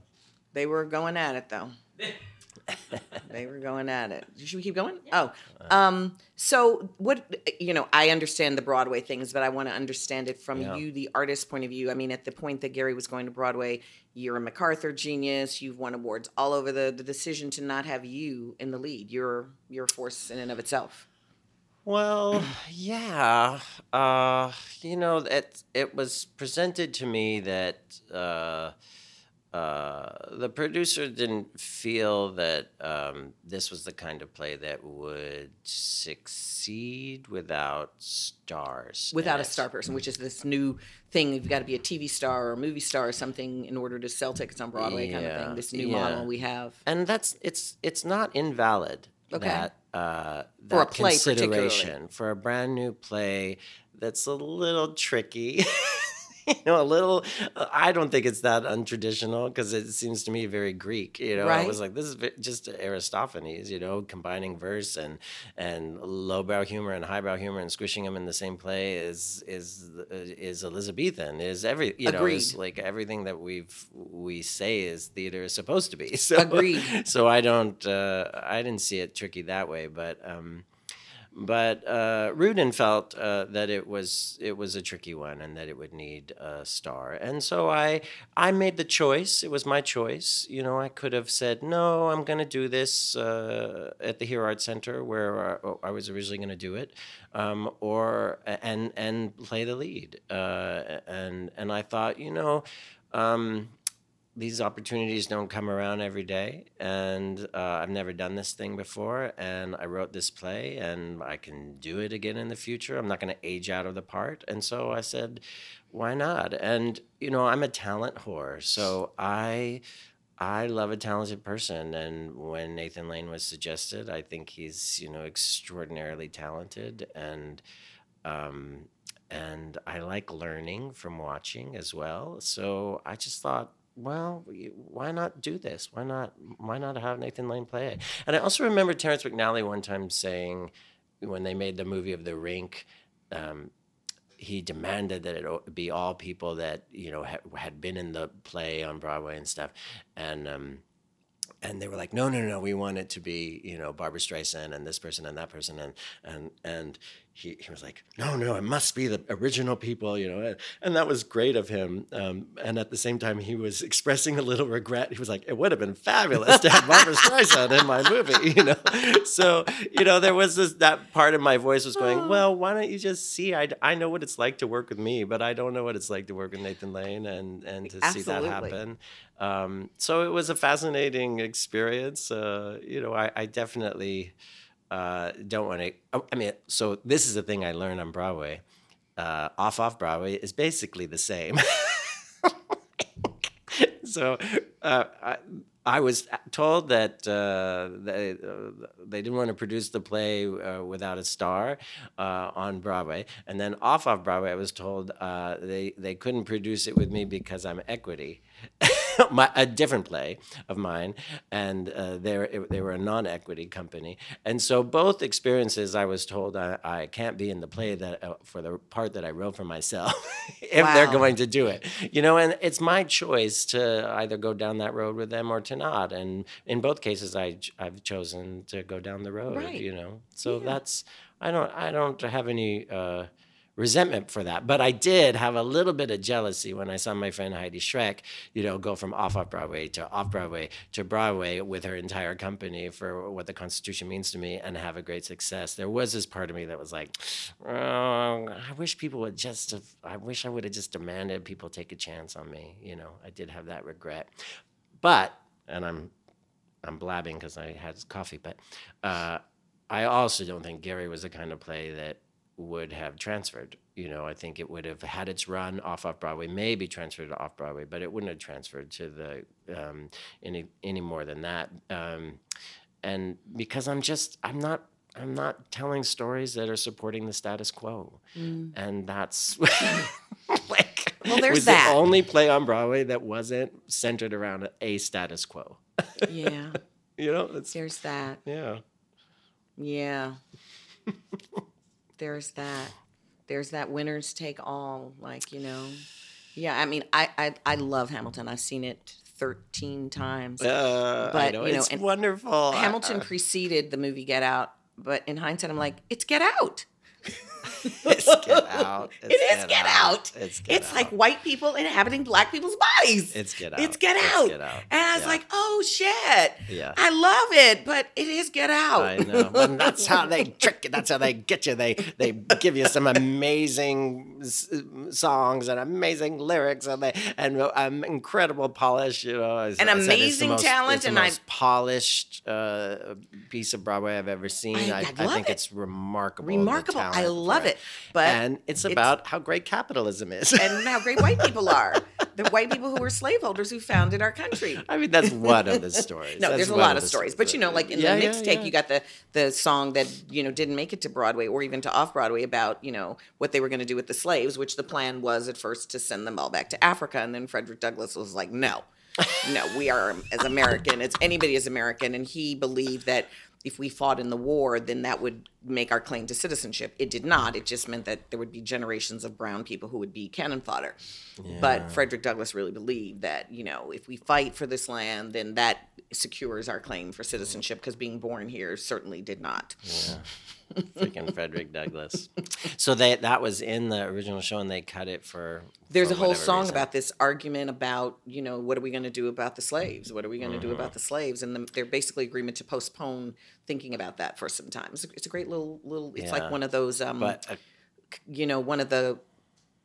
They were going at it though. they were going at it. Should we keep going? Yeah. Oh, um, so what? You know, I understand the Broadway things, but I want to understand it from Yeah. you, the artist point of view. I mean, at the point that Gary was going to Broadway, you're a MacArthur genius. You've won awards all over the the decision to not have you in the lead. You're you're a force in and of itself. Well, yeah. Uh, you know, it it was presented to me that uh, uh, the producer didn't feel that um, this was the kind of play that would succeed without stars. in Without a star person, which is this new thing, you've got to be a TV star or a movie star or something in order to sell tickets on Broadway, kind of thing. This new yeah. model we have. and that's it's it's not invalid Okay. that uh, For a play consideration for a brand new play that's a little tricky. you know, a little. I don't think it's that untraditional because it seems to me very Greek. You know, I was like, this is just Aristophanes. You know, combining verse and and lowbrow humor and highbrow humor and squishing them in the same play is is is Elizabethan. Is every you know is like everything that we've we say is theater is supposed to be. So, Agreed. So I don't. Uh, I didn't see it tricky that way, but. Um, but uh, Rudin felt uh, that it was it was a tricky one and that it would need a star, and so I I made the choice. It was my choice. You know, I could have said no. I'm going to do this uh, at the HERE Art Center where I, I was originally going to do it, um, or and and play the lead. Uh, and and I thought, you know. Um, these opportunities don't come around every day and uh, i've never done this thing before and i wrote this play and i can do it again in the future. I'm not going to age out of the part. And so i said why not? And you know i'm a talent whore so i i love a talented person. And when nathan lane was suggested i think he's you know extraordinarily talented. And um, and I like learning from watching as well. So I just thought, well, why not do this? Why not? Why not have Nathan Lane play it? And I also remember Terrence McNally one time saying, when they made the movie of The Rink, um, he demanded that it be all people that you know ha- had been in the play on Broadway and stuff, and. Um, and they were like, no, no, no, we want it to be, you know, Barbra Streisand and this person and that person, and and and he, he was like, no, no, it must be the original people, you know, and, that was great of him. Um, and at the same time, he was expressing a little regret. He was like, it would have been fabulous to have Barbra Streisand in my movie, you know. So you know, there was this that part of my voice was going, well, why don't you just see? I, I know what it's like to work with me, but I don't know what it's like to work with Nathan Lane, and and to see that happen. Um, so it was a fascinating experience. Uh, you know, I, I definitely uh, don't want to. I mean, so this is the thing I learned on Broadway. Uh, off off Broadway is basically the same. so uh, I, I was told that uh, they, uh, they didn't want to produce the play uh, without a star on Broadway, and then off off Broadway, I was told they they couldn't produce it with me because I'm equity. My, a different play of mine, and uh, they they were a non-equity company, and so both experiences, I was told I, I can't be in the play that uh, for the part that I wrote for myself if they're going to do it, you know, and it's my choice to either go down that road with them or to not, and in both cases, I, I've chosen to go down the road, Right. you know, so that's I don't I don't have any. Uh, resentment for that. But I did have a little bit of jealousy when I saw my friend Heidi Schreck, you know, go from off off Broadway to off Broadway to Broadway with her entire company for what the Constitution means to me and have a great success. There was this part of me that was like, oh, I wish people would just have, I wish I would have just demanded people take a chance on me. You know, I did have that regret. But, and I'm I'm blabbing because I had coffee, but uh, I also don't think Gary was the kind of play that would have transferred. You know, I think it would have had its run off off Broadway, maybe transferred to off Broadway, but it wouldn't have transferred to the um, any any more than that. Um, and because I'm just I'm not I'm not telling stories that are supporting the status quo, and that's like Well, there's was that. the only play on Broadway that wasn't centered around a status quo. Yeah, You know, it's there's that. yeah. Yeah. There's that. There's that winners take all, like, you know. Yeah, I mean, I I, I love Hamilton. I've seen it 13 times. Uh, I But, know, you know, it's wonderful. Hamilton Uh, preceded the movie Get Out, but in hindsight, I'm like, it's Get Out. it's Get Out. It's It is Get Out. It's Get It's Out. like white people inhabiting black people's bodies. It's Get Out. It's Get It's Out. Get Out. And I was Yeah. like, oh shit. Yeah. I love it, but it is Get Out. I know. And that's how they trick you. That's how they get you. They they give you some amazing s- songs and amazing lyrics and they and um, incredible polish. You know, As An I it's amazing most- talent, It's the and I- most polished uh, piece of Broadway I've ever seen. I- I, I I, love think it. it's remarkable. Remarkable. I love for it. But and it's it's- about how great capitalism is. and how great white people are. The white people who were slaveholders who founded our country. I mean, that's one of the stories. No, That's there's a lot of stories, but you know, like in Yeah, the yeah, mixtape, yeah. you got the the song that you know didn't make it to Broadway or even to off Broadway about you know what they were going to do with the slaves, which the plan was at first to send them all back to Africa, and then Frederick Douglass was like, no, no, we are as American as anybody is American, and he believed that if we fought in the war, then that would make our claim to citizenship. It did not. It just meant that there would be generations of brown people who would be cannon fodder. But Frederick Douglass really believed that, you know, if we fight for this land, then that secures our claim for citizenship because being born here certainly did not. Freaking Frederick Douglass. So they that was in the original show, and they cut it for. There's for a whole song reason. about this argument about, you know, what are we going to do about the slaves? What are we going to do Mm-hmm. about the slaves? And the, they're basically agreement to postpone thinking about that for some time. It's a, it's a great little little. It's Yeah. like one of those, um, But uh, you know, one of the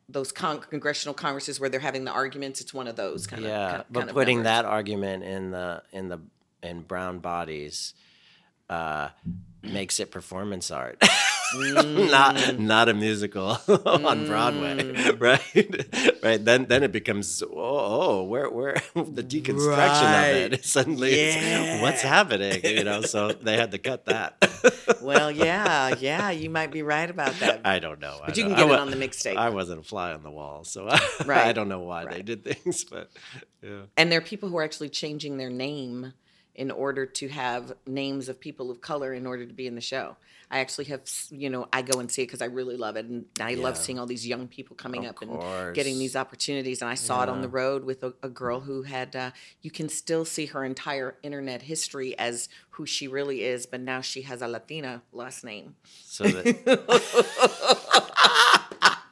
those con- congressional congresses where they're having the arguments. It's one of those kind of. yeah, but kind of putting numbers. that argument in the in the in brown bodies uh, makes it performance art. Mm. not not a musical on Broadway, right? right. Then then it becomes oh, oh where where the deconstruction of it suddenly it's, what's happening you know so they had to cut that. Well, yeah, yeah, you might be right about that. I don't know. But I you don't- can get I it on the mixtape. I wasn't a fly on the wall, so I, I don't know why they did things, but yeah. And there are people who are actually changing their name in order to have names of people of color in order to be in the show. I actually have, you know, I go and see it because I really love it, and I love seeing all these young people coming Of up and getting these opportunities. And I saw it on the road with a, a girl who had, uh, you can still see her entire internet history as who she really is, but now she has a Latina last name. So that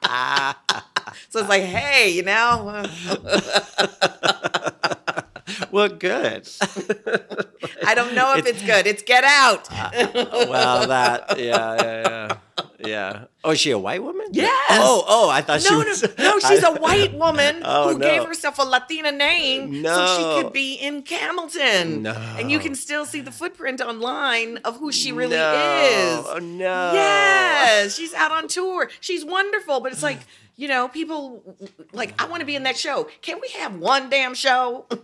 So it's like, hey, you know, well, good. I don't know if it's good. It's Get Out. well, that yeah, yeah, yeah. yeah. Oh, is she a white woman? Yes. Oh, oh, I thought she no, was. no, no, she's a white woman Oh, who gave herself a Latina name so she could be in Hamilton. No. And you can still see the footprint online of who she really No. is. Oh, no. Yes, she's out on tour. She's wonderful, but it's like, you know, people like, I want to be in that show. Can we have one damn show?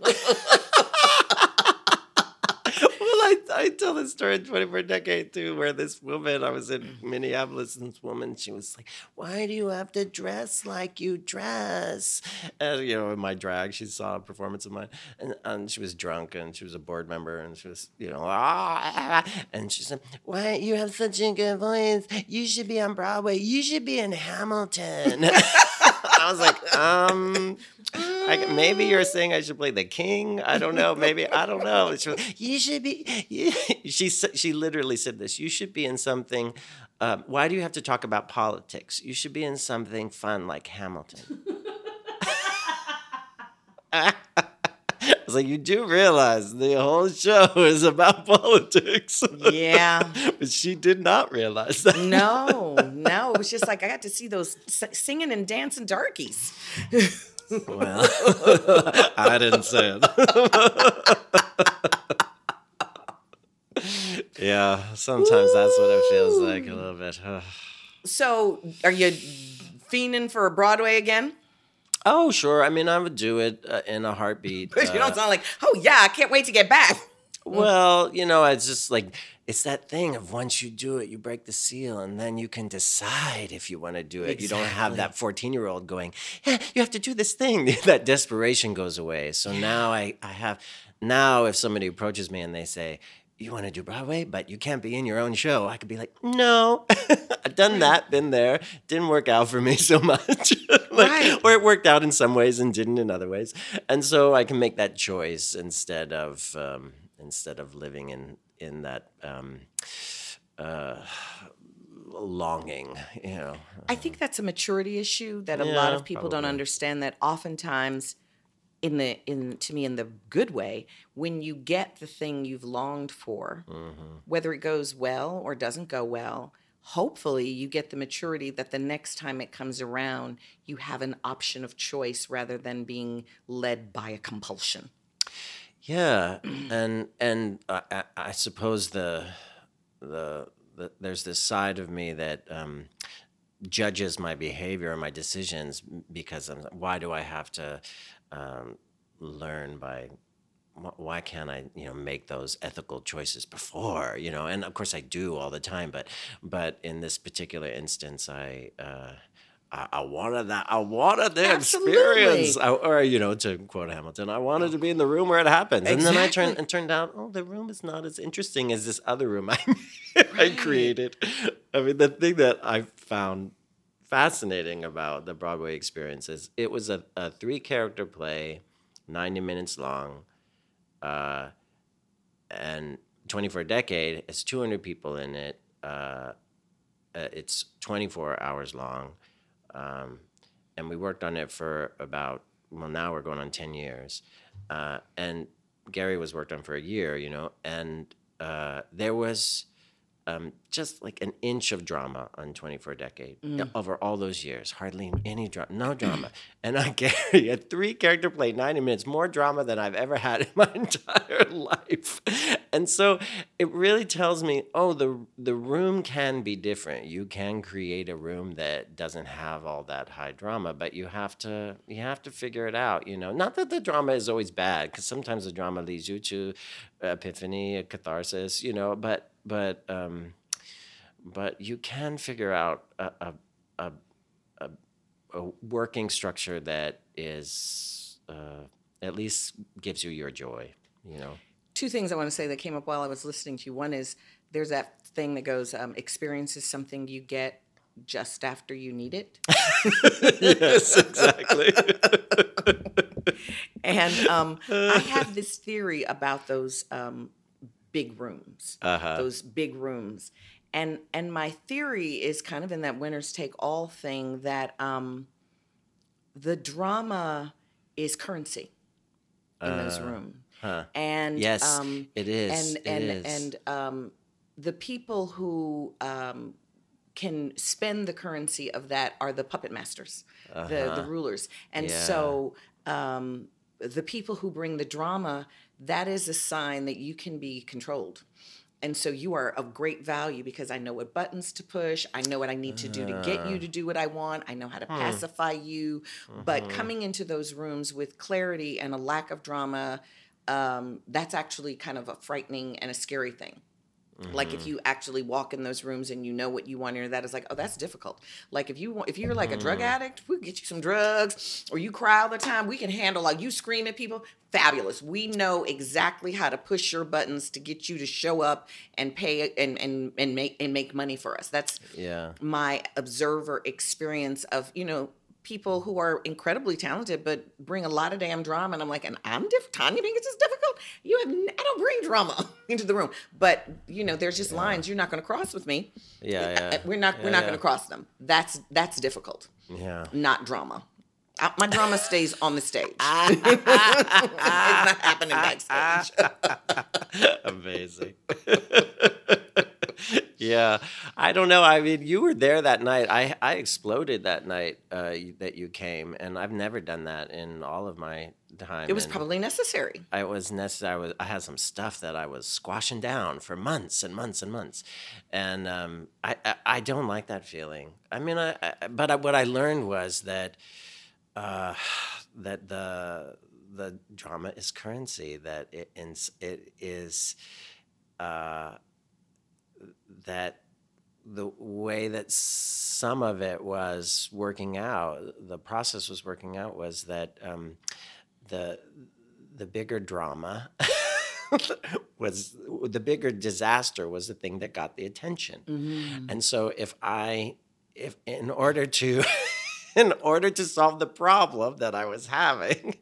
Well, I, I tell this story in 24 Decade too, where this woman, I was in Minneapolis, and this woman, she was like, Why do you have to dress like you dress? And, you know, in my drag, she saw a performance of mine, and, and she was drunk, and she was a board member, and she was, you know, ah, and she said, Why, you have such a good voice. You should be on Broadway. You should be in Hamilton. I was like, um, I, maybe you're saying I should play the king. I don't know. Maybe I don't know. She, was, you should be. You, she she literally said this. You should be in something. Uh, why do you have to talk about politics? You should be in something fun like Hamilton. I was like, you do realize the whole show is about politics. Yeah. but she did not realize that. no, no. It was just like, I got to see those s- singing and dancing darkies. Well, I didn't say it. yeah, sometimes that's what it feels like a little bit. So, are you fiending for a Broadway again? oh, sure. I mean, I would do it uh, in a heartbeat. you don't uh, sound like, oh yeah, I can't wait to get back. Well, you know, it's just like it's that thing of once you do it, you break the seal, and then you can decide if you want to do it. You don't have that fourteen-year-old going, "Yeah, you have to do this thing." that desperation goes away. So now I, I have now if somebody approaches me and they say. You want to do Broadway, but you can't be in your own show. I could be like, no, I've done that, been there, didn't work out for me so much. like, Right. Or it worked out in some ways and didn't in other ways, and so I can make that choice instead of um, instead of living in in that um, uh, longing. You know, I think that's a maturity issue that a lot of people don't understand. That oftentimes, in the in to me in the good way, when you get the thing you've longed for, Mm-hmm. whether it goes well or doesn't go well, hopefully you get the maturity that the next time it comes around, you have an option of choice rather than being led by a compulsion. Yeah, and and I, I, suppose the, the the there's this side of me that um, judges my behavior and my decisions because I'm, why do I have to um, learn by why can't I, you know, make those ethical choices before, you know? And of course, I do all the time, but but in this particular instance, I. Uh, I, I wanted that. I wanted the experience, I, or you know, to quote Hamilton, I wanted to be in the room where it happens. And then I turned Exactly. and turned out, oh, the room is not as interesting as this other room I I created. I mean, the thing that I found fascinating about the Broadway experience is it was a, a three character play, ninety minutes long, uh, and twenty for a decade. It's two hundred people in it. Uh, uh, it's 24 hours long. Um, and we worked on it for about, well, now we're going on 10 years. Uh, and Gary was worked on for a year, you know, and uh, there was um, just like an inch of drama on 24 Decade Mm. over all those years. Hardly any drama, no drama. and on Gary, a three character play, 90 minutes, more drama than I've ever had in my entire life. And so it really tells me, oh, the the room can be different. You can create a room that doesn't have all that high drama, but you have to you have to figure it out. You know, not that the drama is always bad, because sometimes the drama leads you to epiphany, a catharsis. You know, but but um, but you can figure out a a, a, a, a working structure that is uh, at least gives you your joy. You know. Two things I want to say that came up while I was listening to you. One is there's that thing that goes, um, experience is something you get just after you need it. yes, exactly. and um, I have this theory about those um, big rooms, Uh-huh. those big rooms, and and my theory is kind of in that winners take all thing that um, the drama is currency in those Uh, rooms, huh. and Yes, um, it is. and and is. and um, the people who um, can spend the currency of that are the puppet masters, the Uh-huh. the rulers, and Yeah. so um, the people who bring the drama, that is a sign that you can be controlled. And so you are of great value because I know what buttons to push. I know what I need to do to get you to do what I want. I know how to Hmm. pacify you. But Mhm. coming into those rooms with clarity and a lack of drama, um, that's actually kind of a frightening and a scary thing. Like if Mhm. you actually walk in those rooms and you know what you want, and that is like, oh, that's difficult. Like if you want, if you're like a drug Mhm. addict, we get you some drugs, or you cry all the time. We can handle like you scream at people. Fabulous. We know exactly how to push your buttons to get you to show up and pay and and and make and make money for us. That's Yeah. my observer experience of you know people who are incredibly talented but bring a lot of damn drama and i'm like and i'm different Tonya think it's just difficult? You have n- i don't bring drama into the room. But you know there's just lines you're not going to cross with me. Yeah, yeah. We're not Yeah, we're not yeah. going to cross them. That's that's difficult. Yeah. not drama. Uh, my drama stays on the stage. It's not happening backstage. Amazing. yeah, I don't know. I mean, you were there that night. I I exploded that night uh, that you came, and I've never done that in all of my time. it was and probably necessary I was necessary. I was. I had some stuff that I was squashing down for months and months and months, and um, I, I I don't like that feeling. I mean, I, I but I, what I learned was that uh, that the the drama is currency. That it it is uh, that the way that some of it was working out, the process was working out, was that um, the the bigger drama was the bigger disaster was the thing that got the attention. Mhm. And so if I if in order to in order to solve the problem that I was having,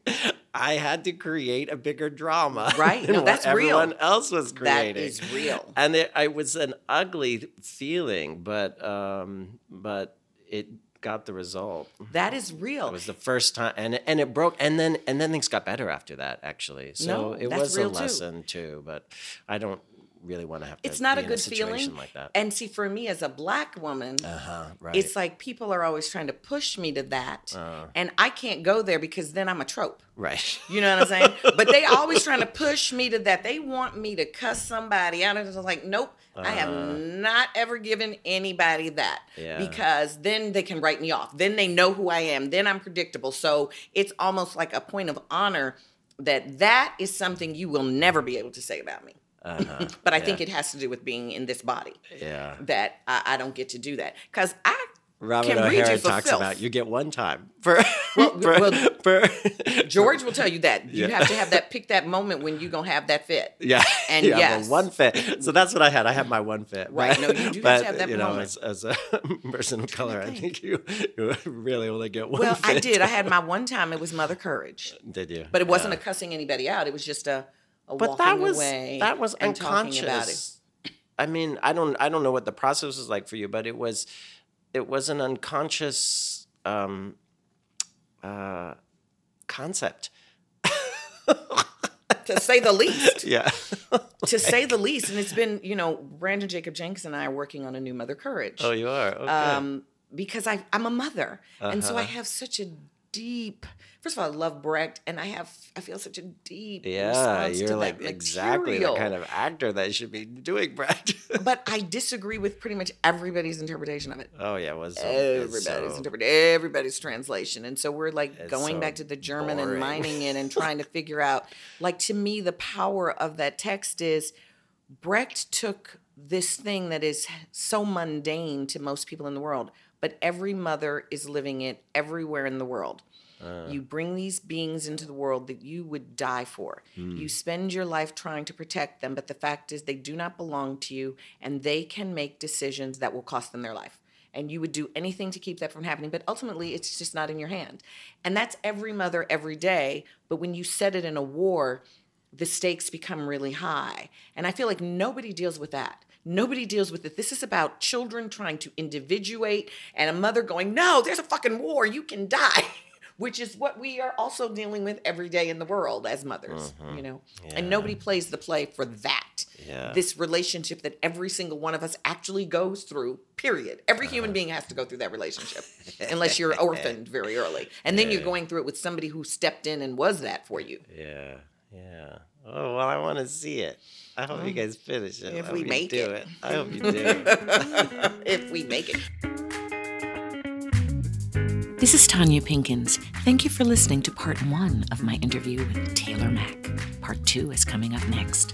I had to create a bigger drama. Right. No, that's real. everyone else was That creating. is real. And it, it was an ugly feeling, but um, but it got the result. that is real It was the first time, and it- and it broke, and then and then things got better after that. Actually, so No, it was a real too. lesson too. But I don't really want to have to. it's not a good situation feeling like that. and see for me as a black woman Uh-huh, right. it's like people are always trying to push me to that Uh. and i can't go there because then i'm a trope right. you know what i'm saying but they always trying to push me to that they want me to cuss somebody out and it's like nope i have Uh. not ever given anybody that Yeah. because then they can write me off then they know who i am then i'm predictable so it's almost like a point of honor that that is something you will never be able to say about me Uh-huh, but I yeah. think it has to do with being in this body Yeah. that I, I don't get to do that because I Robert can read O'Hara talks filth. about you get one time for, Well, for, well, for- George will tell you that you Yeah. have to have that pick that moment when you gonna have that fit. Yeah, And yeah, yes. one fit. So that's what I had. I had my one fit. Right, no, you do but, have that you know, moment. as, as a person of color, I think you, you really only get one. Well, I did. I had my one time. It was Mother Courage, Did you? but it wasn't Yeah. a cussing anybody out. It was just a But that was that was and talking about it. unconscious. I mean, I don't I don't know what the process was like for you, but it was it was an unconscious um, uh, concept. to say the least. Yeah. to say the least. And it's been, you know, Branden Jacob Jenkins and I are working on a new Mother Courage. Oh, you are. Okay. Um, because I, I'm a mother. And so I Uh-huh. have such a deep, first of all, I love Brecht and I have, I feel such a deep yeah, response you're to like exactly the kind of actor that should be doing Brecht. but I disagree with pretty much everybody's interpretation of it. oh yeah, it was so, Everybody's so, interpret everybody's translation, and so we're like going so back to the German boring. and mining it and trying to figure out. Like to me, the power of that text is Brecht took this thing that is so mundane to most people in the world, but every mother is living it everywhere in the world. Uh. You bring these beings into the world that you would die for. Hmm. You spend your life trying to protect them, but the fact is they do not belong to you and they can make decisions that will cost them their life. And you would do anything to keep that from happening, but ultimately it's just not in your hand. And that's every mother every day. But when you set it in a war, the stakes become really high. And I feel like nobody deals with that. Nobody deals with it. This is about children trying to individuate and a mother going, No, there's a fucking war. You can die. Which is what we are also dealing with every day in the world as mothers, Mhm. you know? Yeah. And nobody plays the play for that. Yeah. this relationship that every single one of us actually goes through. Period. Every human being has to go through that relationship, unless you're orphaned very early, and then you're going through it with somebody who stepped in and was that for you. Yeah, yeah. Oh well, I want to see it. I hope you guys finish it. if I we make do it. it. I hope you do. if we make it. This is Tonya Pinkins. Thank you for listening to part one of my interview with Taylor Mac. Part two is coming up next.